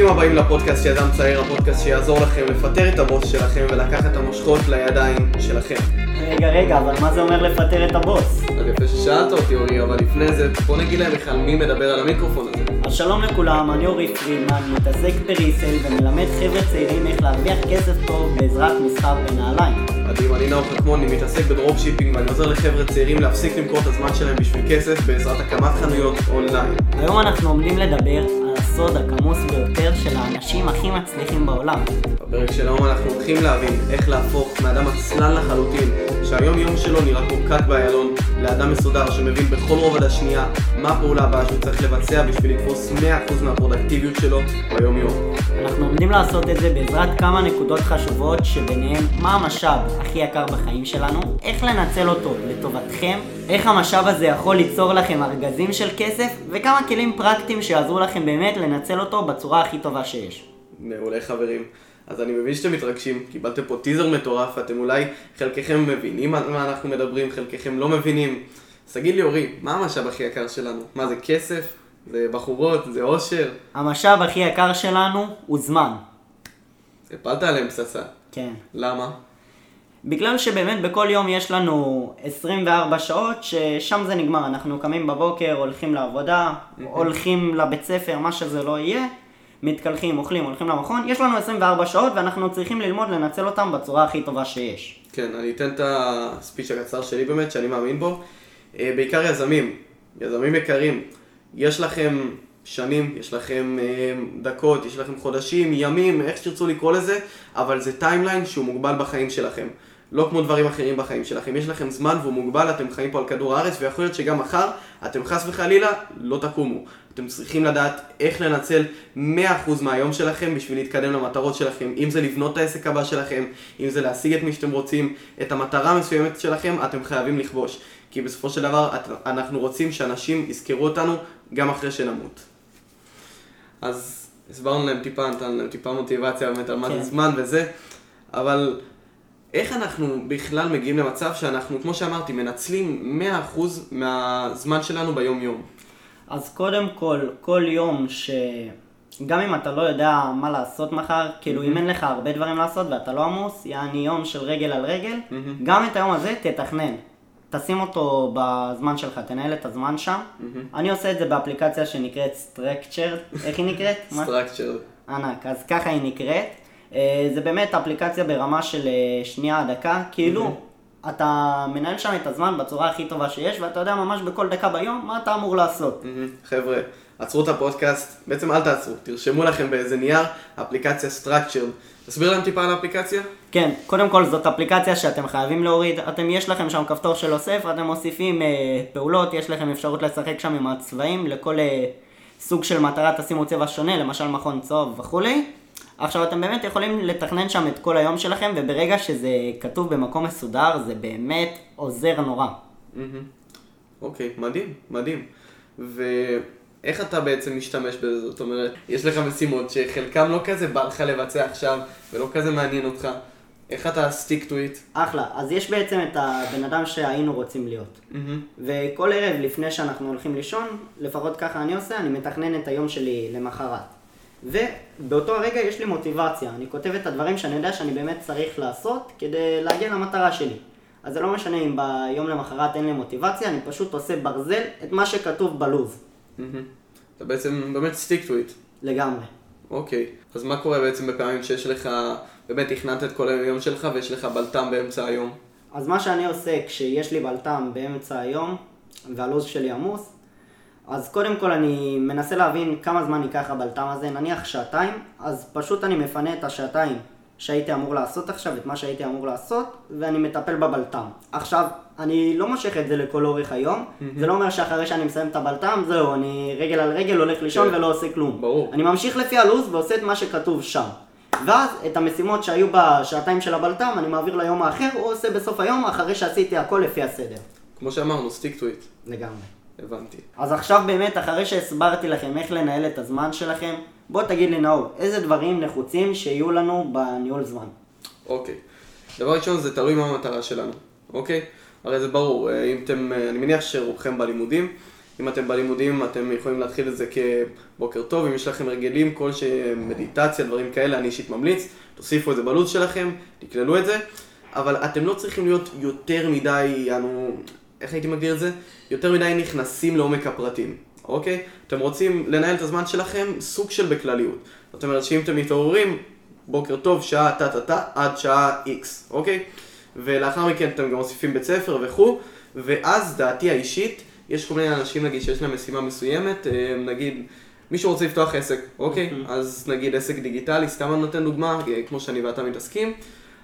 ברוכים הבאים לפודקאסט יזם צעיר, הפודקאסט שיעזור לכם לפטר את הבוס שלכם ולקחת את המושכות לידיים שלכם. רגע, רגע, אבל מה זה אומר לפטר את הבוס? אז יפה ששאלת אותי אורי, אבל לפני זה בוא נגיד להם בכלל מי מדבר על המיקרופון הזה. אז שלום לכולם, אני אורי פרידמן, מתעסק ב resell ומלמד חבר'ה צעירים איך להרוויח כסף טוב בעזרת מסחר בנעליים. מדהים, אני נאור חכמון, אני מתעסק ב dropshipping ואני עוזר לחבר'ה צעירים להפסיק למכור את הזמן שלהם בשביל כסף בעזרת הקמת חנויות אונליין. היום אנחנו עומדים לדבר הסוד הכמוס ביותר של האנשים הכי מצליחים בעולם. בפרק של היום אנחנו הולכים להבין איך להפוך מאדם עצלן לחלוטין, שהיום יום שלו נראה כמו כת באיילון, לאדם מסודר שמבין בכל רובד השנייה מה הפעולה הבאה שהוא צריך לבצע בשביל לתפוס 100% מהפרודקטיביות שלו ביום יום. אנחנו עומדים לעשות את זה בעזרת כמה נקודות חשובות שביניהן מה המשאב הכי יקר בחיים שלנו, איך לנצל אותו לטובתכם, איך המשאב הזה יכול ליצור לכם ארגזים של כסף, וכמה כלים פרקטיים שיעזרו לכם באמת לנצל אותו בצורה הכי טובה שיש. מעולה חברים. אז אני מבין שאתם מתרגשים, קיבלתם פה טיזר מטורף, אתם אולי חלקכם מבינים על מה אנחנו מדברים, חלקכם לא מבינים. אז תגיד לי אורי, מה המשאב הכי יקר שלנו? מה זה כסף? זה בחורות? זה אושר? המשאב הכי יקר שלנו הוא זמן. הפלת עליהם פצצה. כן. למה? בגלל שבאמת בכל יום יש לנו 24 שעות ששם זה נגמר, אנחנו קמים בבוקר, הולכים לעבודה, הולכים לבית ספר, מה שזה לא יהיה, מתקלחים, אוכלים, הולכים למכון, יש לנו 24 שעות ואנחנו צריכים ללמוד לנצל אותם בצורה הכי טובה שיש. כן, אני אתן את הספיץ' הקצר שלי באמת, שאני מאמין בו. אה, בעיקר יזמים, יזמים יקרים, יש לכם שנים, יש לכם אה, דקות, יש לכם חודשים, ימים, איך שתרצו לקרוא לזה, אבל זה timeline שהוא מוגבל בחיים שלכם. לא כמו דברים אחרים בחיים שלכם. יש לכם זמן והוא מוגבל, אתם חיים פה על כדור הארץ, ויכול להיות שגם מחר אתם חס וחלילה לא תקומו. אתם צריכים לדעת איך לנצל 100% מהיום שלכם בשביל להתקדם למטרות שלכם. אם זה לבנות את העסק הבא שלכם, אם זה להשיג את מי שאתם רוצים, את המטרה המסוימת שלכם, אתם חייבים לכבוש. כי בסופו של דבר אנחנו רוצים שאנשים יזכרו אותנו גם אחרי שנמות. אז הסברנו להם טיפה, נתנו להם טיפה מוטיבציה באמת על מה זה כן. זמן וזה, אבל איך אנחנו בכלל מגיעים למצב שאנחנו, כמו שאמרתי, מנצלים 100% מהזמן שלנו ביום-יום? אז קודם כל, כל יום ש... גם אם אתה לא יודע מה לעשות מחר, כאילו אם אין לך הרבה דברים לעשות ואתה לא עמוס, יעני יום של רגל על רגל, גם את היום הזה תתכנן. תשים אותו בזמן שלך, תנהל את הזמן שם. אני עושה את זה באפליקציה שנקראת Structured, איך היא נקראת? Structured. ענק, אז ככה היא נקראת. אה, זה באמת אפליקציה ברמה של אה, שנייה דקה, כאילו אתה מנהל שם את הזמן בצורה הכי טובה שיש, ואתה יודע ממש בכל דקה ביום מה אתה אמור לעשות. חבר'ה, עצרו את הפודקאסט, בעצם אל תעצרו, תרשמו לכם באיזה נייר, אפליקציה Structured. תסביר להם טיפה על האפליקציה? כן, קודם כל זאת אפליקציה שאתם חייבים להוריד, אתם יש לכם שם כפתור של אוסף, אתם מוסיפים אה, פעולות, יש לכם אפשרות לשחק שם עם הצבעים, לכל אה, סוג של מטרה תשימו צבע שונה, למשל מכון צהוב וכולי. עכשיו אתם באמת יכולים לתכנן שם את כל היום שלכם, וברגע שזה כתוב במקום מסודר, זה באמת עוזר נורא. אוקיי, מדהים, מדהים. ואיך אתה בעצם משתמש בזה? זאת אומרת, יש לך משימות שחלקם לא כזה בא לך לבצע עכשיו, ולא כזה מעניין אותך. איך אתה stick to it? אחלה, אז יש בעצם את הבן אדם שהיינו רוצים להיות. מהמם. וכל ערב לפני שאנחנו הולכים לישון, לפחות ככה אני עושה, אני מתכנן את היום שלי למחרת. ובאותו הרגע יש לי מוטיבציה, אני כותב את הדברים שאני יודע שאני באמת צריך לעשות כדי להגיע למטרה שלי. אז זה לא משנה אם ביום למחרת אין לי מוטיבציה, אני פשוט עושה ברזל את מה שכתוב בלו"ז. אתה בעצם באמת stick to it. לגמרי. אוקיי, אז מה קורה בעצם בפעמים שיש לך, באמת תכננת את כל היום שלך ויש לך בלטם באמצע היום? אז מה שאני עושה כשיש לי בלטם באמצע היום והלו"ז שלי עמוס, אז קודם כל אני מנסה להבין כמה זמן ייקח הבלטם הזה, נניח שעתיים, אז פשוט אני מפנה את השעתיים שהייתי אמור לעשות עכשיו, את מה שהייתי אמור לעשות, ואני מטפל בבלטם. עכשיו, אני לא מושך את זה לכל אורך היום, זה לא אומר שאחרי שאני מסיים את הבלטם, זהו, אני רגל על רגל הולך לישון כן. ולא עושה כלום. ברור. אני ממשיך לפי הלו"ז ועושה את מה שכתוב שם. ואז את המשימות שהיו בשעתיים של הבלטם, אני מעביר ליום האחר, או עושה בסוף היום, אחרי שעשיתי הכל לפי הסדר. כמו שאמרנו, to it. לגמרי. הבנתי. אז עכשיו באמת, אחרי שהסברתי לכם איך לנהל את הזמן שלכם, בוא תגיד לי נאור, איזה דברים נחוצים שיהיו לנו בניהול זמן? אוקיי. דבר ראשון, זה תלוי מה המטרה שלנו, אוקיי? הרי זה ברור, אה, אם אתם, אה, אני מניח שרובכם בלימודים, אם אתם בלימודים, אתם יכולים להתחיל את זה כבוקר טוב, אם יש לכם הרגלים כלשהם, מדיטציה, דברים כאלה, אני אישית ממליץ, תוסיפו את זה בלו"ז שלכם, תכללו את זה, אבל אתם לא צריכים להיות יותר מדי, יענו, איך הייתי מגדיר את זה? יותר מדי נכנסים לעומק הפרטים, אוקיי? אתם רוצים לנהל את הזמן שלכם סוג של בכלליות. זאת אומרת שאם אתם מתעוררים, בוקר טוב, שעה טה-טה-טה, עד שעה איקס, אוקיי? ולאחר מכן אתם גם מוסיפים בית ספר וכו', ואז דעתי האישית, יש כל מיני אנשים נגיד שיש להם משימה מסוימת, אה, נגיד מישהו רוצה לפתוח עסק, אוקיי? אז נגיד עסק דיגיטלי, סתם אני נותן דוגמה, אה, כמו שאני ואתה מתעסקים,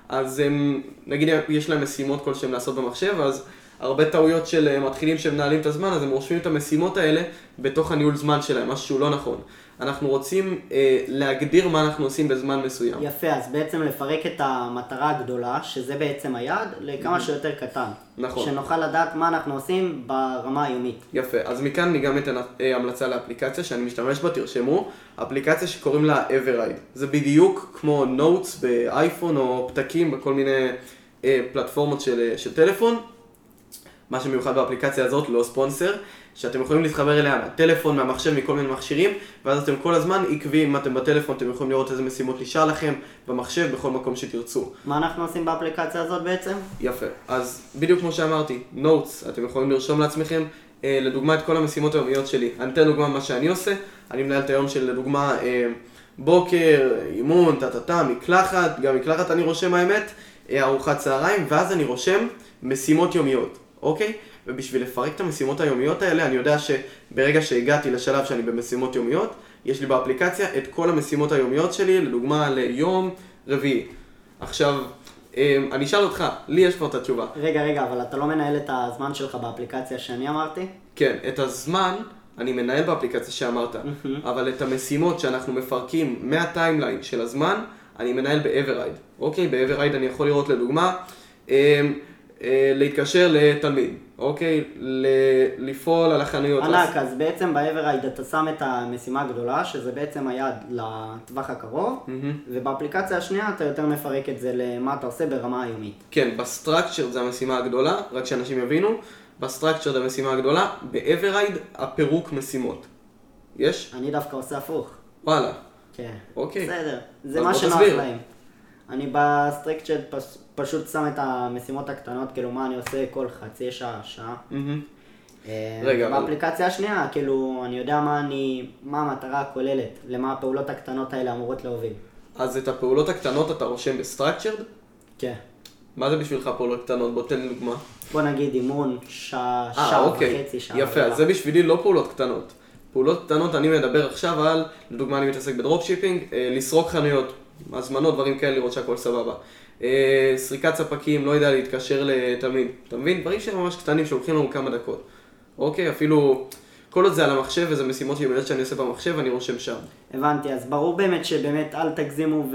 אז הם, נגיד יש להם משימות כלשהם לעשות במחשב, אז הרבה טעויות של אה, מתחילים שמנהלים את הזמן, אז הם רושמים את המשימות האלה בתוך הניהול זמן שלהם, משהו שהוא לא נכון. אנחנו רוצים אה, להגדיר מה אנחנו עושים בזמן מסוים. יפה, אז בעצם לפרק את המטרה הגדולה, שזה בעצם היעד, לכמה שיותר קטן. נכון. שנוכל לדעת מה אנחנו עושים ברמה היומית. יפה, אז מכאן אני גם אתן אה, המלצה לאפליקציה שאני משתמש בה, תרשמו, אפליקציה שקוראים לה Everride. זה בדיוק כמו נוטס באייפון או פתקים בכל מיני אה, פלטפורמות של, אה, של טלפון. מה שמיוחד באפליקציה הזאת, לא ספונסר, שאתם יכולים להתחבר אליה מהטלפון, מהמחשב, מכל מיני מכשירים, ואז אתם כל הזמן עקביים, אם אתם בטלפון, אתם יכולים לראות איזה משימות נשאר לכם, במחשב, בכל מקום שתרצו. מה אנחנו עושים באפליקציה הזאת בעצם? יפה. אז בדיוק כמו שאמרתי, נוטס, אתם יכולים לרשום לעצמכם, אה, לדוגמה את כל המשימות היומיות שלי. אני אתן דוגמה מה שאני עושה, אני מנהל את היום של לדוגמה אה, בוקר, אימון, טה-טה-טה, מקלחת, גם מקלחת אני רושם האמת, אה, ארוחת צהריים, ואז אני רושם משימות יומיות, אוקיי? ובשביל לפרק את המשימות היומיות האלה, אני יודע שברגע שהגעתי לשלב שאני במשימות יומיות, יש לי באפליקציה את כל המשימות היומיות שלי, לדוגמה ליום רביעי. עכשיו, אמ, אני אשאל אותך, לי יש כבר את התשובה. רגע, רגע, אבל אתה לא מנהל את הזמן שלך באפליקציה שאני אמרתי? כן, את הזמן אני מנהל באפליקציה שאמרת, אבל את המשימות שאנחנו מפרקים מהטיימליין של הזמן, אני מנהל ב-Everride. אוקיי, ב-Everride אני יכול לראות לדוגמה, אמ, להתקשר לתלמיד, אוקיי? לפעול על החנויות. ענק, אז בעצם ב-Everride אתה שם את המשימה הגדולה, שזה בעצם היעד לטווח הקרוב, ובאפליקציה השנייה אתה יותר מפרק את זה למה אתה עושה ברמה היומית. כן, ב Structured זה המשימה הגדולה, רק שאנשים יבינו, ב Structured זה המשימה הגדולה, ב-Everride הפירוק משימות. יש? אני דווקא עושה הפוך. וואלה. כן. אוקיי. בסדר, זה אז מה שנוח. להם. אני ב Structured פס- פשוט שם את המשימות הקטנות, כאילו מה אני עושה כל חצי שעה, שעה. מהמם. אה, רגע, אבל- באפליקציה השנייה, כאילו, אני יודע מה אני, מה המטרה הכוללת, למה הפעולות הקטנות האלה אמורות להוביל. אז את הפעולות הקטנות אתה רושם ב Structured? כן. מה זה בשבילך פעולות קטנות? בוא תן דוגמה. בוא נגיד אימון, שעה, אה, שעה אוקיי. וחצי, שעה. יפה. אז זה בשבילי לא פעולות קטנות. פעולות קטנות, אני מדבר עכשיו על, לדוגמה אני מתעסק ב dropshipping, אה, לסרוק חנויות, הזמנות, דברים כאלה, לראות שהכל סבבה. אה, סריקת ספקים, לא יודע, להתקשר לתלמיד. אתה מבין? דברים שהם ממש קטנים שלוקחים לנו כמה דקות. אוקיי, אפילו, כל עוד זה על המחשב וזה משימות יומיות שאני עושה במחשב, אני רושם שם. הבנתי, אז ברור באמת שבאמת אל תגזימו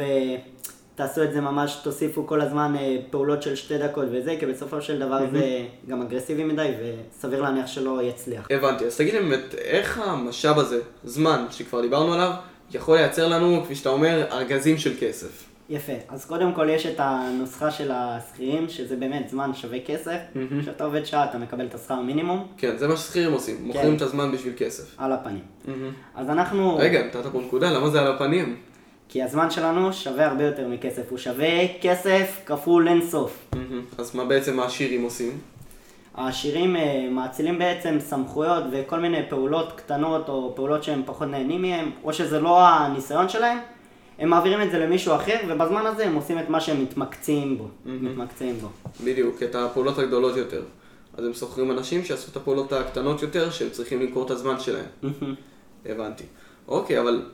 ותעשו את זה ממש, תוסיפו כל הזמן אה, פעולות של שתי דקות וזה, כי בסופו של דבר זה גם אגרסיבי מדי וסביר להניח שלא יצליח. הבנתי, אז תגיד לי באמת, איך המשאב הזה, זמן, שכבר דיברנו עליו, יכול לייצר לנו, כפי שאתה אומר, ארגזים של כסף? יפה, אז קודם כל יש את הנוסחה של השכירים, שזה באמת זמן שווה כסף. כשאתה עובד שעה אתה מקבל את השכר מינימום כן, זה מה ששכירים עושים, מוכרים את הזמן בשביל כסף. על הפנים. אז אנחנו, רגע, נתת פה נקודה, למה זה על הפנים? כי הזמן שלנו שווה הרבה יותר מכסף, הוא שווה כסף כפול אינסוף. אז מה בעצם העשירים עושים? העשירים אה, מאצילים בעצם סמכויות וכל מיני פעולות קטנות או פעולות שהם פחות נהנים מהם, או שזה לא הניסיון שלהם, הם מעבירים את זה למישהו אחר, ובזמן הזה הם עושים את מה שהם מתמקצעים בו. מתמקצעים בו. בדיוק, את הפעולות הגדולות יותר. אז הם שוכרים אנשים שיעשו את הפעולות הקטנות יותר, שהם צריכים למכור את הזמן שלהם. הבנתי. אוקיי, אבל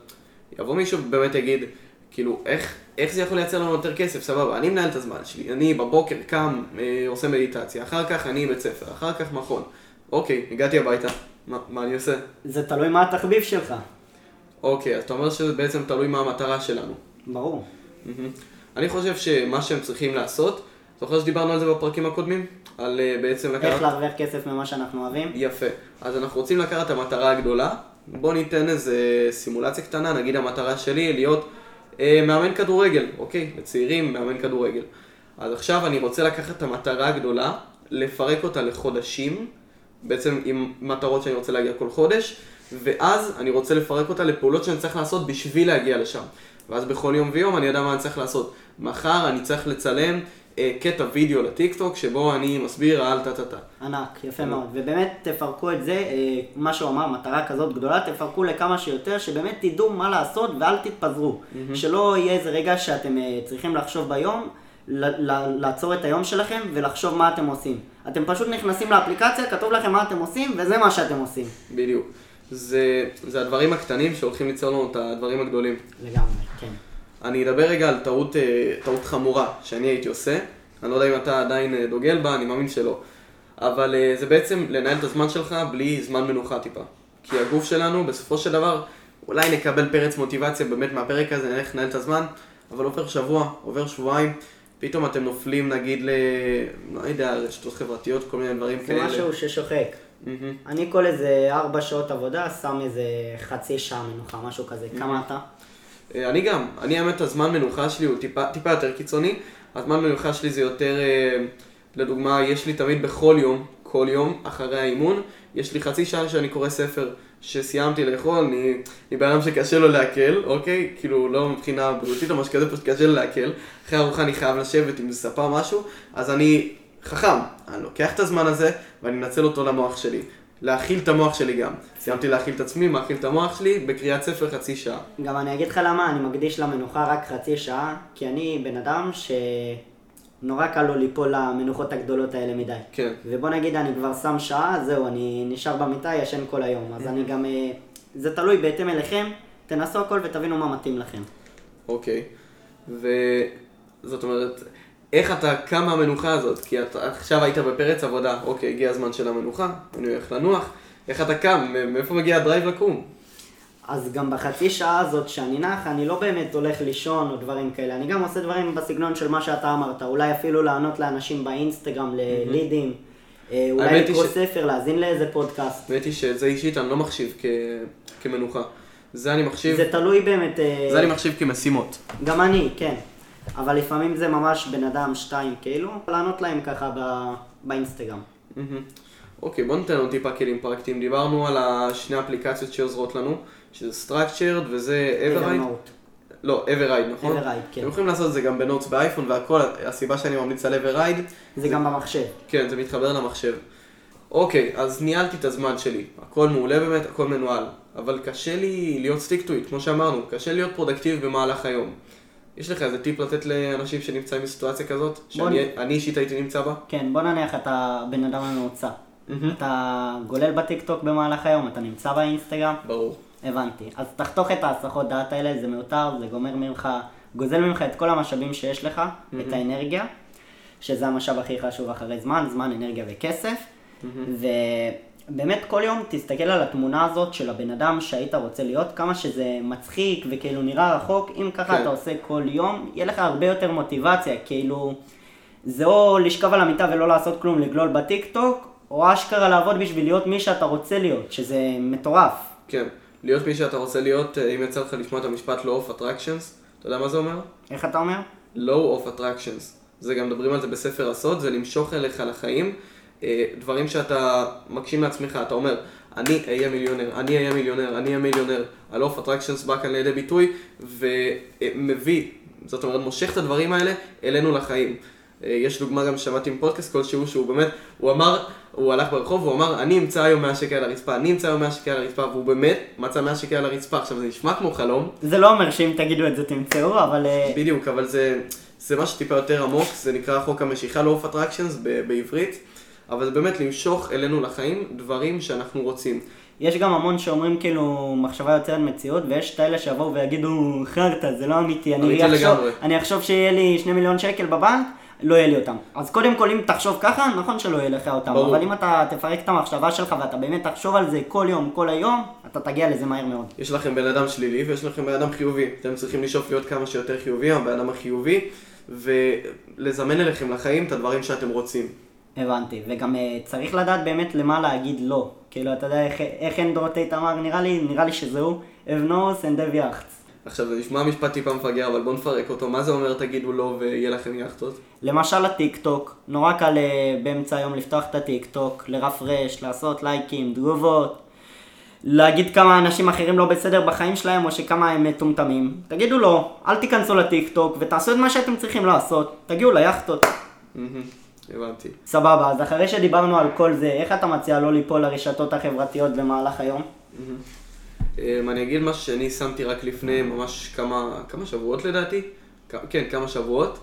יבוא מישהו ובאמת יגיד, כאילו, איך, איך זה יכול לייצר לנו יותר כסף? סבבה, אני מנהל את הזמן שלי, אני בבוקר קם, אה, עושה מדיטציה, אחר כך אני בית ספר, אחר כך מכון. אוקיי, הגעתי הביתה, מה, מה אני עושה? זה תלוי מה התחביב שלך. אוקיי, אז אתה אומר שזה בעצם תלוי מה המטרה שלנו. ברור. מהמם. אני חושב שמה שהם צריכים לעשות, זוכר שדיברנו על זה בפרקים הקודמים? על אה, בעצם איך לקחת... להרוויח כסף ממה שאנחנו אוהבים? יפה. אז אנחנו רוצים לקחת את המטרה הגדולה, בוא ניתן איזה סימולציה קטנה, נגיד המטרה שלי להיות מאמן כדורגל, אוקיי? לצעירים, מאמן כדורגל. אז עכשיו אני רוצה לקחת את המטרה הגדולה, לפרק אותה לחודשים, בעצם עם מטרות שאני רוצה להגיע כל חודש, ואז אני רוצה לפרק אותה לפעולות שאני צריך לעשות בשביל להגיע לשם. ואז בכל יום ויום אני יודע מה אני צריך לעשות. מחר אני צריך לצלם אה, קטע וידאו לטיקטוק שבו אני מסביר על טה-טה-טה. ענק, יפה מאוד. ובאמת תפרקו את זה, אה, מה שהוא אמר, מטרה כזאת גדולה, תפרקו לכמה שיותר, שבאמת תדעו מה לעשות ואל תתפזרו. שלא יהיה איזה רגע שאתם אה, צריכים לחשוב ביום, לעצור את היום שלכם ולחשוב מה אתם עושים. אתם פשוט נכנסים לאפליקציה, כתוב לכם מה אתם עושים, וזה מה שאתם עושים. בדיוק. זה, זה הדברים הקטנים שהולכים ליצור לנו את הדברים הגדולים. לגמרי, כן. אני אדבר רגע על טעות, אה, טעות חמורה שאני הייתי עושה. אני לא יודע אם אתה עדיין אה, דוגל בה, אני מאמין שלא. אבל אה, זה בעצם לנהל את הזמן שלך בלי זמן מנוחה טיפה. כי הגוף שלנו, בסופו של דבר, אולי נקבל פרץ מוטיבציה באמת מהפרק הזה, נלך לנהל את הזמן, אבל עובר שבוע, עובר שבועיים, פתאום אתם נופלים נגיד ל... לא יודע, רשתות חברתיות, כל מיני דברים זה כאלה. משהו ששוחק. מהמם. אני כל איזה ארבע שעות עבודה, שם איזה חצי שעה מנוחה, משהו כזה. כמה אתה? אה, אני גם, אני האמת הזמן מנוחה שלי הוא טיפה, טיפה יותר קיצוני, הזמן מנוחה שלי זה יותר, אה, לדוגמה, יש לי תמיד בכל יום, כל יום, אחרי האימון, יש לי חצי שעה שאני קורא ספר שסיימתי לאכול, אני, אני בן אדם שקשה לו לעכל, אוקיי? כאילו, לא מבחינה בריאותית או משהו כזה, פשוט קשה לו לעכל. אחרי ארוחה אני חייב לשבת עם ספה משהו, אז אני חכם, אני לוקח את הזמן הזה ואני מנצל אותו למוח שלי. להאכיל את המוח שלי גם. סיימתי להאכיל את עצמי, מאכיל את המוח שלי, בקריאת ספר חצי שעה. גם אני אגיד לך למה אני מקדיש למנוחה רק חצי שעה, כי אני בן אדם שנורא קל לו ליפול למנוחות הגדולות האלה מדי. כן. ובוא נגיד אני כבר שם שעה, זהו, אני נשאר במיטה, ישן כל היום. אז אני גם, אה, זה תלוי בהתאם אליכם, תנסו הכל ותבינו מה מתאים לכם. אוקיי. וזאת אומרת, איך אתה קם מהמנוחה הזאת? כי אתה עכשיו היית בפרץ עבודה, אוקיי, הגיע הזמן של המנוחה, אני הולך לנוח. איך אתה קם? מאיפה מגיע הדרייב לקום? אז גם בחצי שעה הזאת שאני נח, אני לא באמת הולך לישון או דברים כאלה. אני גם עושה דברים בסגנון של מה שאתה אמרת. אולי אפילו לענות לאנשים באינסטגרם, ללידים. אה, אולי לקרוא ש- ספר, להאזין לאיזה פודקאסט. האמת היא שזה אישית אני לא מחשיב כ... כמנוחה. זה אני מחשיב, זה תלוי באמת, אה, זה אני מחשיב כמשימות. גם אני, כן. אבל לפעמים זה ממש בן אדם, שתיים, כאילו, לענות להם ככה ב- באינסטגרם. אוקיי, בוא ניתן לנו טיפה כלים פרקטיים. דיברנו על השני אפליקציות שעוזרות לנו, שזה Structured וזה Everride. לא, Everride, נכון? Everride, כן. אתם יכולים לעשות את זה גם בנוטס באייפון והכל, הסיבה שאני ממליץ על Everride, זה גם במחשב. כן, זה מתחבר למחשב. אוקיי, אז ניהלתי את הזמן שלי, הכל מעולה באמת, הכל מנוהל, אבל קשה לי להיות stick to כמו שאמרנו, קשה להיות פרודקטיבי במהלך היום. יש לך איזה טיפ לתת לאנשים שנמצאים בסיטואציה כזאת, שאני אני אישית הייתי נמצא בה? כן, בוא נניח אתה בן אדם ממוצע. אתה גולל בטיקטוק במהלך היום, אתה נמצא באינסטגרם, ברור. הבנתי. אז תחתוך את ההסחות דעת האלה, זה מיותר, זה גומר ממך, גוזל ממך את כל המשאבים שיש לך, את האנרגיה, שזה המשאב הכי חשוב אחרי זמן, זמן, אנרגיה וכסף. ובאמת כל יום תסתכל על התמונה הזאת של הבן אדם שהיית רוצה להיות, כמה שזה מצחיק וכאילו נראה רחוק, אם ככה כן. אתה עושה כל יום, יהיה לך הרבה יותר מוטיבציה, כאילו... זה או לשכב על המיטה ולא לעשות כלום, לגלול בטיקטוק, או אשכרה לעבוד בשביל להיות מי שאתה רוצה להיות, שזה מטורף. כן, להיות מי שאתה רוצה להיות, אה, אם יצא לך לשמוע את המשפט Law of Attractions, אתה יודע מה זה אומר? איך אתה אומר? Law of Attractions. זה גם מדברים על זה בספר הסוד, זה למשוך אליך לחיים דברים שאתה מגשים לעצמך, אתה אומר, אני אהיה מיליונר, אני אהיה מיליונר, אני אהיה מיליונר. ה-Law of Attractions בא כאן לידי ביטוי ומביא, זאת אומרת, מושך את הדברים האלה אלינו לחיים. אה, יש דוגמה גם ששמעתי עם פודקאסט כלשהו, שהוא באמת, הוא אמר, הוא הלך ברחוב, הוא אמר, אני אמצא היום 100 שקל על הרצפה, אני אמצא היום 100 שקל על הרצפה, והוא באמת מצא 100 שקל על הרצפה. עכשיו, זה נשמע כמו חלום, זה לא אומר שאם תגידו את זה תמצאו, אבל... אה, בדיוק, אבל זה, זה משהו טיפה יותר עמוק, זה נקרא חוק המשיכה, Law of Attractions ב- בעברית, אבל זה באמת למשוך אלינו לחיים דברים שאנחנו רוצים. יש גם המון שאומרים כאילו מחשבה יוצרת מציאות, ויש את האלה שיבואו ויגידו חרטא, זה לא אמיתי, אני אמיתי אחשוב. אני אחשוב שיהיה לי שני מיליון שקל בבנק, לא יהיה לי אותם. אז קודם כל אם תחשוב ככה, נכון שלא יהיה לך אותם, ברור. אבל אם אתה תפרק את המחשבה שלך ואתה באמת תחשוב על זה כל יום, כל היום, אתה תגיע לזה מהר מאוד. יש לכם בן אדם שלילי ויש לכם בן אדם חיובי. אתם צריכים לשאוף להיות כמה שיותר חיובי, הבן אדם החיובי, ולזמן אליכם לחיים את הדברים שאתם רוצים. הבנתי, וגם uh, צריך לדעת באמת למה להגיד לא. כאילו, אתה יודע איך, איך אנדרו טייט אמר, נראה לי, נראה לי שזהו, אבנוס אנדב יאכטס. עכשיו, זה נשמע משפט טיפה מפגר, אבל בואו נפרק אותו. מה זה אומר תגידו לא ויהיה לכם יאכטות? למשל הטיק טוק, נורא קל אה, באמצע היום לפתוח את הטיק טוק, לרפרש, לעשות לייקים, תגובות, להגיד כמה אנשים אחרים לא בסדר בחיים שלהם או שכמה הם מטומטמים. תגידו לו, אל תיכנסו לטיק טוק ותעשו את מה שאתם צריכים לעשות, תגיעו ליאכטות. מהמם, הבנתי. סבבה, אז אחרי שדיברנו על כל זה, איך אתה מציע לא ליפול לרשתות החברתיות במהלך היום? אמ, אני אגיד משהו שאני שמתי רק לפני ממש כמה, כמה שבועות לדעתי, כן, כמה שבועות.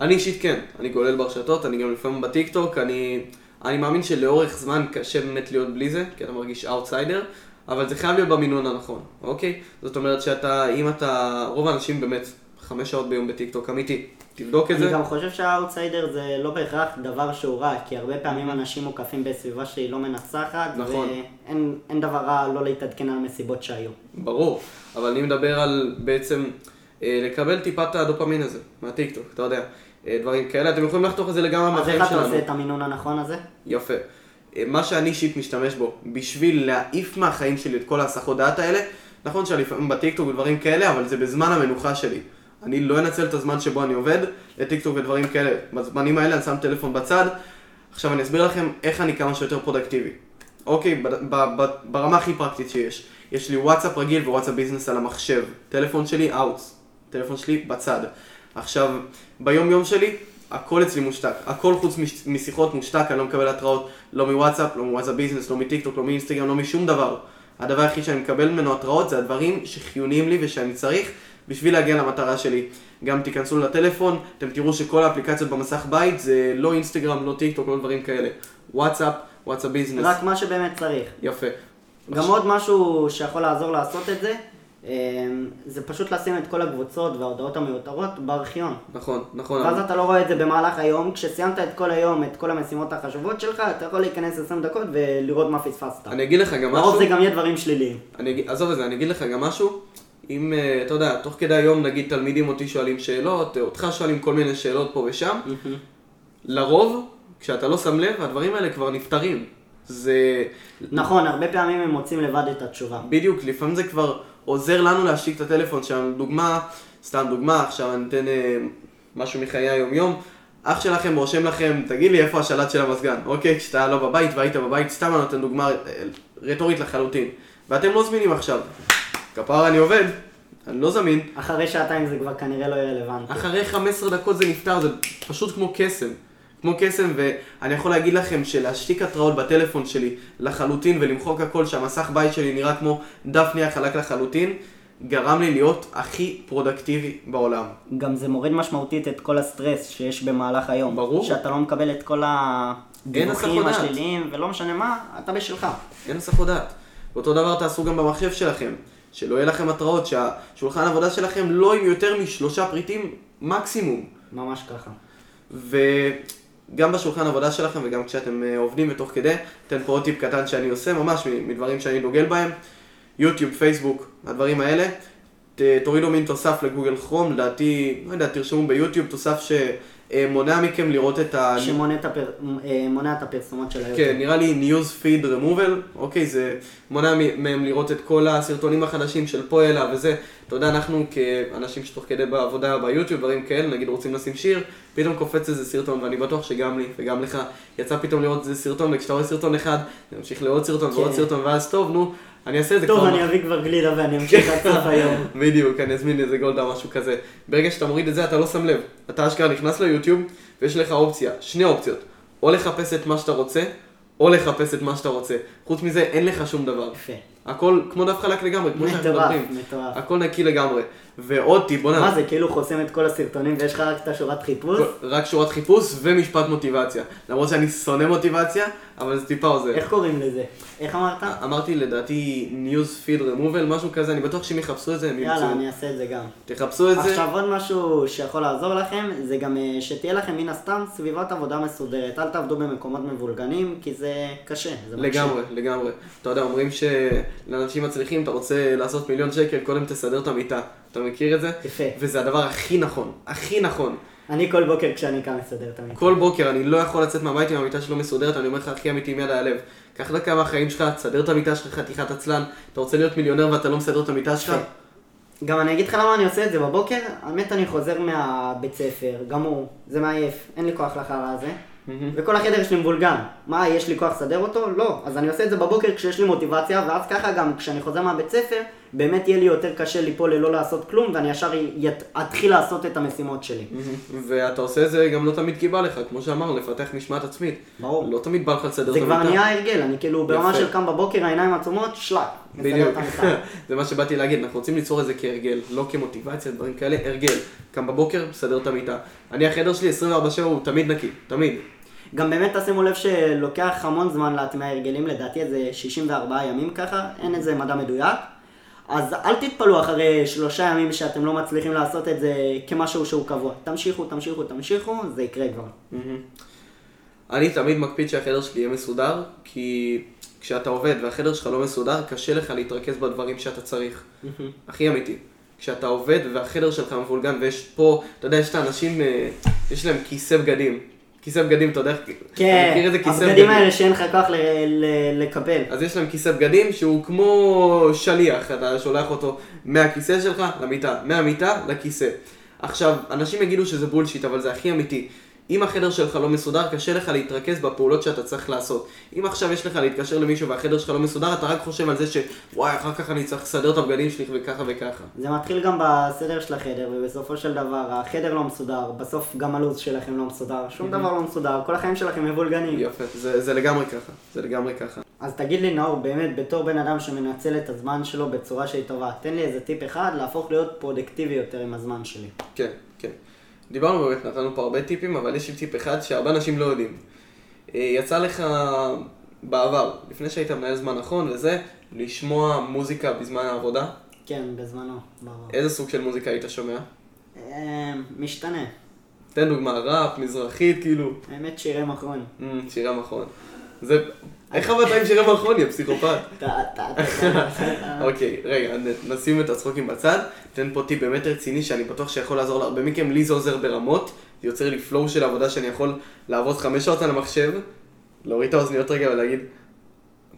אני אישית כן, אני גולל ברשתות, אני גם לפעמים בטיקטוק, אני, אני מאמין שלאורך זמן קשה באמת להיות בלי זה, כי אתה מרגיש אאוטסיידר, אבל זה חייב להיות במינון הנכון, אוקיי? זאת אומרת שאתה, אם אתה, רוב האנשים באמת חמש שעות ביום בטיקטוק, אמיתי, תבדוק את אני זה. גם חושב שהאוטסיידר זה לא בהכרח דבר שהוא רע, כי הרבה פעמים אנשים מוקפים בסביבה שהיא לא מנצחת, נכון. ואין אין דבר רע לא להתעדכן על מסיבות שהיו. ברור, אבל אני מדבר על בעצם אה, לקבל טיפה את הדופמין הזה מהטיקטוק, אתה יודע, אה, דברים כאלה, אתם יכולים לחתוך את זה לגמרי אז מהחיים איך אתה שלנו. עושה את המינון הנכון הזה? יפה. אה, מה שאני אישית משתמש בו, בשביל להעיף מהחיים שלי את כל ההסחות דעת האלה, נכון שלפעמים בטיקטוק ודברים כאלה, אבל זה בזמן המנוחה שלי. אני לא אנצל את הזמן שבו אני עובד לטיקטוק ודברים כאלה. בזמנים האלה אני שם טלפון בצד. עכשיו אני אסביר לכם איך אני כמה שיותר פרודקטיבי. אוקיי, ב- ב- ב- ברמה הכי פרקטית שיש. יש לי וואטסאפ רגיל ווואטסאפ ביזנס על המחשב. טלפון שלי אאוטס. טלפון שלי בצד. עכשיו, ביום יום שלי, הכל אצלי מושתק. הכל חוץ מש- משיחות מושתק, אני לא מקבל התראות לא מוואטסאפ, לא מוואטסאפ ביזנס, לא מטיקטוק, לא מאינסטגרם, לא משום דבר. הדבר היחיד שאני מקבל ממנו התראות זה הדברים שחיוניים לי ושאני צריך בשביל להגיע למטרה שלי. גם תיכנסו לטלפון, אתם תראו שכל האפליקציות במסך בית זה לא אינסטגרם, לא טיקטוק, לא דברים כאלה. וואטסאפ, וואטסאפ ביזנס. רק מה שבאמת צריך. יפה. גם עוד משהו שיכול לעזור לעשות את זה, אמ, זה פשוט לשים את כל הקבוצות וההודעות המיותרות בארכיון. נכון, נכון. ואז אבל- אתה לא רואה את זה במהלך היום, כשסיימת את כל היום, את כל המשימות החשובות שלך, אתה יכול להיכנס 20 דקות ולראות מה פספסת. אני אגיד לך גם משהו. לרוב זה גם יהיה דברים שליליים. אני עזוב את זה, אני אגיד לך גם משהו. אם, אה, אתה יודע, תוך כדי היום נגיד תלמידים אותי שואלים שאלות, אה, אותך שואלים כל מיני שאלות פה ושם, לרוב, כשאתה לא שם לב, הדברים האלה כבר נפתרים. זה נכון, הרבה פעמים הם מוצאים לבד את התשובה. בדיוק, לפעמים זה כבר עוזר לנו להשיק את הטלפון שלנו. דוגמה, סתם דוגמה, עכשיו אני אתן אה, משהו מחיי היום-יום. אח שלכם רושם לכם, תגיד לי איפה השלט של המזגן, אוקיי? כשאתה לא בבית והיית בבית, סתם אני נותן דוגמה אה, רטורית לחלוטין. ואתם לא זמינים עכשיו. כפרה אני עובד, אני לא זמין. אחרי שעתיים זה כבר כנראה לא יהיה רלוונטי. אחרי 15 דקות זה נפתר, זה פשוט כמו קסם. כמו קסם, ואני יכול להגיד לכם שלהשתיק התראות בטלפון שלי לחלוטין ולמחוק הכל, שהמסך בית שלי נראה כמו דף נייר חלק לחלוטין, גרם לי להיות הכי פרודקטיבי בעולם. גם זה מוריד משמעותית את כל הסטרס שיש במהלך היום. ברור. שאתה לא מקבל את כל הדיווחים. השליליים, ולא משנה מה, אתה בשלך. אין הסחות דעת. ואותו דבר תעשו גם במחשב שלכם. שלא יהיה לכם התראות, שהשולחן עבודה שלכם לא עם יותר משלושה פריטים מקסימום. ממש ככה. וגם בשולחן עבודה שלכם וגם כשאתם אה, עובדים ותוך כדי, אתן פה עוד טיפ קטן שאני עושה, ממש מדברים שאני דוגל בהם. יוטיוב, פייסבוק, הדברים האלה. ת- תורידו מין תוסף לגוגל כרום, לדעתי, לא יודע, תרשמו ביוטיוב תוסף שמונע מכם לראות את ה... שמונע את הפר- אה, מונע את הפרסומות של היוטיוב. כן, נראה לי news feed removal, אוקיי, זה מונע מהם לראות את כל הסרטונים החדשים של פה אלה וזה. אתה יודע, אנחנו כאנשים שתוך כדי בעבודה ביוטיוב, דברים כאלה, נגיד רוצים לשים שיר, פתאום קופץ איזה סרטון, ואני בטוח שגם לי וגם לך יצא פתאום לראות איזה סרטון, וכשאתה רואה סרטון אחד, אתה ממשיך לעוד סרטון ועוד כן. סרטון, ואז טוב, נו, אני אעשה את זה טוב, כבר. אני אביא כבר גלידה ואני אמשיך עד סוף היום. בדיוק, אני אזמין איזה גולדה, משהו כזה. ברגע שאתה מוריד את זה, אתה לא שם לב. אתה אשכרה נכנס ליוטיוב, ויש לך אופציה, שני אופציות. או לחפש את מה שאתה רוצה, או לחפש את מה שאתה רוצה. חוץ מזה, אין לך שום דבר. יפה. הכל כמו דף חלק לגמרי, כמו שאנחנו מטורף, מדברים. מטורף. הכל נקי לגמרי. ועוד טיפ, בוא נע... מה זה, כאילו חוסם את כל הסרטונים ויש לך רק את השורת חיפוש? רק שורת חיפוש ומשפט מוטיבציה. למרות שאני שונא מוטיבציה, אבל זה טיפה עוזר. איך קוראים לזה? איך אמרת? אמרתי לדעתי news feed removal, משהו כזה, אני בטוח שאם יחפשו את זה הם יאללה, ימצאו. אני אעשה את זה גם. תחפשו את זה. עכשיו עוד משהו שיכול לעזור לכם, זה גם אה, שתהיה לכם מן הסתם סביבת עבודה מסודרת. אל תעבדו במקומות מבולגנים, כי זה קשה. זה מקשה. לגמרי, לגמרי. אתה יודע, אומרים שלאנשים מצליחים, אתה רוצה לעשות מיליון שקל, קודם תסדר את המיטה. אתה מכיר את זה? יפה. וזה הדבר הכי נכון, הכי נכון. אני כל בוקר כשאני קם מסדר את המיטה. כל בוקר אני לא יכול לצאת מהבית עם המיטה שלא מסודרת, אני אומר לך הכי אמיתי עם יד הלב. קח דקה מהחיים שלך, תסדר את המיטה שלך חתיכת עצלן. אתה רוצה להיות מיליונר ואתה לא מסדר את המיטה שלך? גם אני אגיד לך למה אני עושה את זה בבוקר, האמת אני חוזר מהבית ספר, גמור, זה מעייף, אין לי כוח לחרא הזה. וכל החדר שלי מבולגן. מה, יש לי כוח לסדר אותו? לא. אז אני עושה את זה בבוקר כשיש לי מוטיבציה, ואז ככה גם כשאני חוזר מהבית ספר, באמת יהיה לי יותר קשה ליפול ללא לעשות כלום, ואני ישר ית... אתחיל לעשות את המשימות שלי. ואתה עושה את זה גם לא תמיד כי בא לך, כמו שאמרנו, לפתח משמעת עצמית. ברור. לא תמיד בא לך לסדר את זה כבר המיטה. נהיה הרגל, אני כאילו ברמה. של קם בבוקר, העיניים עצומות, שלק. בדיוק, המיטה. זה מה שבאתי להגיד, אנחנו רוצים ליצור את זה כהרגל, לא כמוטיבציה, דברים כאלה, הרגל. קם בבוקר, מסדר את המיטה. אני החדר שלי 24/7 הוא תמיד נקי, תמיד. גם באמת תשימו לב שלוקח המון זמן להטמיע הרגלים, לדעתי איזה 64 ימים ככה, אין איזה מדע מדויק. אז אל תתפלאו אחרי שלושה ימים שאתם לא מצליחים לעשות את זה כמשהו שהוא קבוע. תמשיכו, תמשיכו, תמשיכו, זה יקרה כבר. אני תמיד מקפיד שהחדר שלי יהיה מסודר, כי כשאתה עובד והחדר שלך לא מסודר, קשה לך להתרכז בדברים שאתה צריך. הכי אמיתי. כשאתה עובד והחדר שלך מבולגן ויש פה, אתה יודע, יש את האנשים, אה, יש להם כיסא בגדים. כיסא בגדים, אתה יודע, איך- כן, מכיר איזה כיסא הבגדים האלה שאין לך כוח לקבל. אז יש להם כיסא בגדים שהוא כמו שליח, אתה שולח אותו מהכיסא שלך למיטה, מהמיטה לכיסא. עכשיו, אנשים יגידו שזה bullshit, אבל זה הכי אמיתי. אם החדר שלך לא מסודר, קשה לך להתרכז בפעולות שאתה צריך לעשות. אם עכשיו יש לך להתקשר למישהו והחדר שלך לא מסודר, אתה רק חושב על זה שוואי, אחר כך אני צריך לסדר את הבגדים שלי וככה וככה. זה מתחיל גם בסדר של החדר, ובסופו של דבר החדר לא מסודר, בסוף גם הלו"ז שלכם לא מסודר, שום דבר לא מסודר, כל החיים שלכם מבולגנים. יפה, זה, זה לגמרי ככה, זה לגמרי ככה. אז תגיד לי נאור, באמת, בתור בן אדם שמנצל את הזמן שלו בצורה שהיא טובה, תן לי איזה טיפ אחד להפוך להיות פרודקטיבי יותר עם הזמן שלי. כן, כן. דיברנו באמת, נתנו פה הרבה טיפים, אבל יש לי טיפ אחד שהרבה אנשים לא יודעים. אה, יצא לך בעבר, לפני שהיית מנהל זמן נכון וזה, לשמוע מוזיקה בזמן העבודה? כן, בזמנו, ברור. איזה סוג של מוזיקה היית שומע? אה, משתנה. תן דוגמה, ראפ, מזרחית, כאילו, האמת שירי מכון. אמ, שירי המכון. זה... איך עבדת עם שירי מכון, יא פסיכופת? טה, טה, טה, טה. אוקיי, רגע, נשים את הצחוקים בצד. תן פה טיפ באמת רציני שאני בטוח שיכול לעזור להרבה מכם. לי זה עוזר ברמות, זה יוצר לי פלואו של עבודה שאני יכול לעבוד חמש שעות על המחשב, להוריד את האוזניות רגע ולהגיד,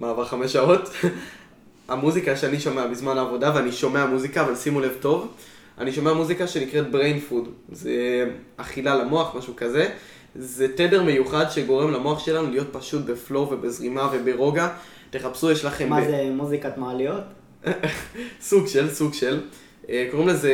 מה עבר חמש שעות? המוזיקה שאני שומע בזמן העבודה, ואני שומע מוזיקה, אבל שימו לב טוב, אני שומע מוזיקה שנקראת brain food, זה אכילה למוח, משהו כזה. זה תדר מיוחד שגורם למוח שלנו להיות פשוט בפלואו ובזרימה וברוגע. תחפשו, יש לכם... מה ב- זה מוזיקת מעליות? סוג של, סוג של. אה, קוראים לזה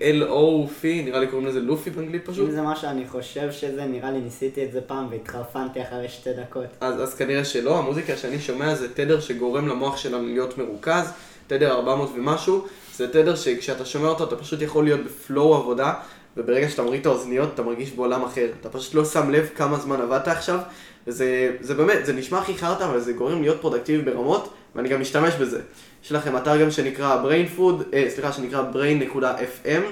L-O-F, נראה לי קוראים לזה לופי באנגלית פשוט. אם זה מה שאני חושב שזה, נראה לי ניסיתי את זה פעם והתחרפנתי אחרי שתי דקות. אז, אז כנראה שלא, המוזיקה שאני שומע זה תדר שגורם למוח שלנו להיות מרוכז, תדר 400 ומשהו, זה תדר שכשאתה שומע אותו אתה פשוט יכול להיות בפלואו עבודה, וברגע שאתה מוריד את האוזניות אתה מרגיש בעולם אחר, אתה פשוט לא שם לב כמה זמן עבדת עכשיו, וזה זה באמת, זה נשמע הכי חרטא, אבל זה גורם להיות פרודקטיבי ברמות, ואני גם משתמש בזה. יש לכם אתר גם שנקרא brain food, אה, סליחה, שנקרא brain.fm,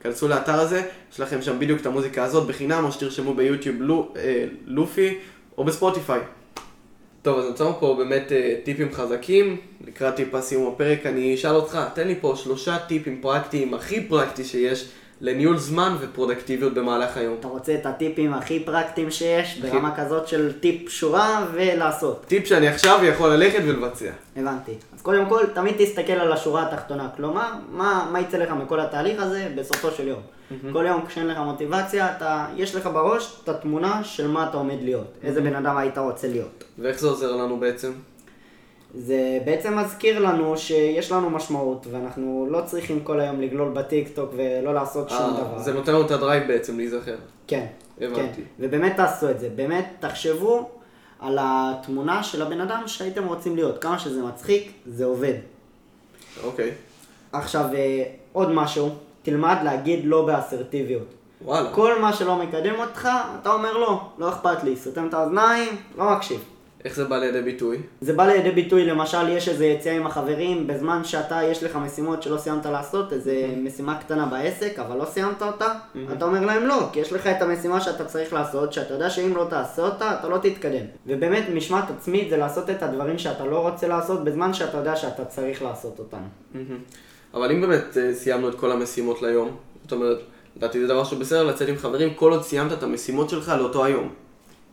כנסו לאתר הזה, יש לכם שם בדיוק את המוזיקה הזאת בחינם, או שתרשמו ביוטיוב lo, אה, lo-fi, או בספוטיפיי. טוב, אז נוצרנו פה באמת אה, טיפים חזקים. לקראת טיפה סיום הפרק, אני אשאל אותך, תן לי פה שלושה טיפים פרקטיים, הכי פרקטי שיש, לניהול זמן ופרודקטיביות במהלך היום. אתה רוצה את הטיפים הכי פרקטיים שיש, ברמה כזאת של טיפ שורה ולעשות. טיפ שאני עכשיו יכול ללכת ולבצע. הבנתי. אז קודם כל, תמיד תסתכל על השורה התחתונה. כלומר, מה, מה יצא לך מכל התהליך הזה בסופו של יום. כל יום כשאין לך מוטיבציה, אתה, יש לך בראש את התמונה של מה אתה עומד להיות. איזה בן אדם היית רוצה להיות. ואיך זה עוזר לנו בעצם? זה בעצם מזכיר לנו שיש לנו משמעות, ואנחנו לא צריכים כל היום לגלול בטיק טוק ולא לעשות שום אה, דבר. זה נותן לנו את ה drive בעצם להיזכר. כן. הבנתי. כן. ובאמת תעשו את זה. באמת תחשבו על התמונה של הבן אדם שהייתם רוצים להיות. כמה שזה מצחיק, זה עובד. אוקיי. עכשיו, אה, עוד משהו, תלמד להגיד לא באסרטיביות. וואלה. כל מה שלא מקדם אותך, אתה אומר לא, לא אכפת לי, סותם את האוזניים, לא מקשיב. איך זה בא לידי ביטוי? זה בא לידי ביטוי, למשל, יש איזה יציאה עם החברים, בזמן שאתה, יש לך משימות שלא סיימת לעשות, איזה משימה קטנה בעסק, אבל לא סיימת אותה, אתה אומר להם לא, כי יש לך את המשימה שאתה צריך לעשות, שאתה יודע שאם לא תעשה אותה, אתה לא תתקדם. ובאמת, משמעת עצמית זה לעשות את הדברים שאתה לא רוצה לעשות, בזמן שאתה יודע שאתה צריך לעשות אותם. מהמם. אבל אם באמת אה, סיימנו את כל המשימות ליום, זאת אומרת, לדעתי זה דבר שהוא בסדר לצאת עם חברים כל עוד סיימת את המשימות שלך לאותו היום.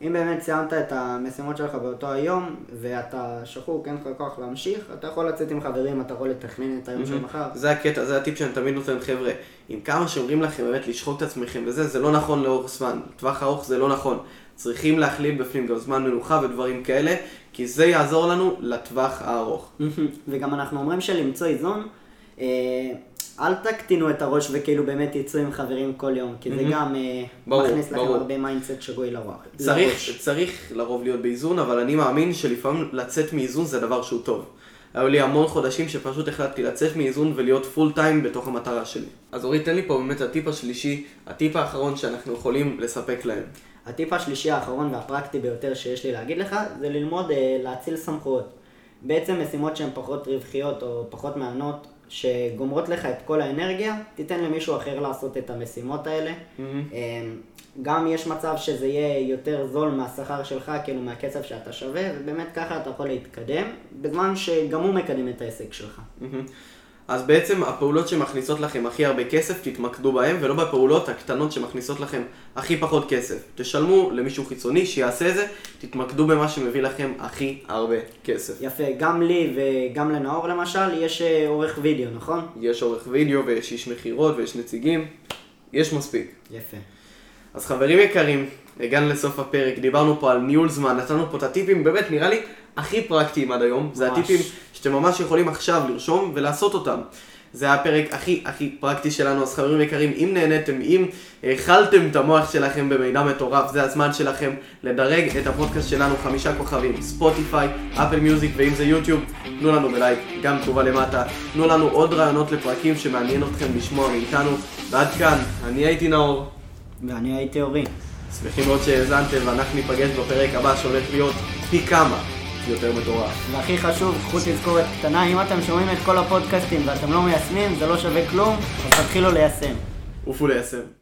אם באמת סיימת את המשימות שלך באותו היום, ואתה שחוק, אין לך כוח להמשיך, אתה יכול לצאת עם חברים, אתה יכול לתכנן את היום של מחר. זה הקטע, זה הטיפ שאני תמיד נותן, חבר'ה. עם כמה שאומרים לכם באמת לשחוק את עצמכם וזה, זה לא נכון לאורך זמן. לטווח ארוך זה לא נכון. צריכים להכליל בפנים גם זמן מנוחה ודברים כאלה, כי זה יעזור לנו לטווח הארוך. וגם אנחנו אומרים שלמצוא איזון, אה, אל תקטינו את הראש וכאילו באמת תצאו עם חברים כל יום, כי זה גם אה, ברור, מכניס לכם ברור. הרבה mindset שגוי לראש. צריך. צריך לרוב להיות באיזון, אבל אני מאמין שלפעמים לצאת מאיזון זה דבר שהוא טוב. היו לי המון חודשים שפשוט החלטתי לצאת מאיזון ולהיות פול טיים בתוך המטרה שלי. אז אורית, תן לי פה באמת הטיפ השלישי, הטיפ האחרון שאנחנו יכולים לספק להם. הטיפ השלישי האחרון והפרקטי ביותר שיש לי להגיד לך, זה ללמוד אה, להציל סמכויות. בעצם משימות שהן פחות רווחיות או פחות מהנות, שגומרות לך את כל האנרגיה, תיתן למישהו אחר לעשות את המשימות האלה. אה, גם יש מצב שזה יהיה יותר זול מהשכר שלך, כאילו מהכסף שאתה שווה, ובאמת ככה אתה יכול להתקדם, בזמן שגם הוא מקדם את העסק שלך. מהמם. אז בעצם הפעולות שמכניסות לכם הכי הרבה כסף, תתמקדו בהן, ולא בפעולות הקטנות שמכניסות לכם הכי פחות כסף. תשלמו למישהו חיצוני שיעשה את זה, תתמקדו במה שמביא לכם הכי הרבה כסף. יפה, גם לי וגם לנאור למשל, יש אה, עורך וידאו, נכון? יש עורך וידאו ויש איש מכירות ויש נציגים, יש מספיק. יפה. אז חברים יקרים, הגענו לסוף הפרק, דיברנו פה על ניהול זמן, נתנו פה את הטיפים, באמת נראה לי הכי פרקטיים עד היום, זה ממש. הטיפים שאתם ממש יכולים עכשיו לרשום ולעשות אותם. זה הפרק הכי הכי פרקטי שלנו, אז חברים יקרים, אם נהניתם, אם האכלתם את המוח שלכם במידע מטורף, זה הזמן שלכם לדרג את הפודקאסט שלנו חמישה כוכבים, ספוטיפיי, אפל מיוזיק ואם זה יוטיוב, תנו לנו בלייק, גם תגובה למטה, תנו לנו עוד רעיונות לפרקים שמעניין אתכם לשמוע מאיתנו, ועד כאן, אני הייתי נאור. ואני הייתי אורי. שמחים מאוד שהאזנתם, ואנחנו ניפגש בפרק הבא שהולך להיות פי כמה יותר מטורף. והכי חשוב, קחו תזכורת קטנה, אם אתם שומעים את כל הפודקאסטים ואתם לא מיישמים, זה לא שווה כלום, אז תתחילו ליישם. עופו ליישם.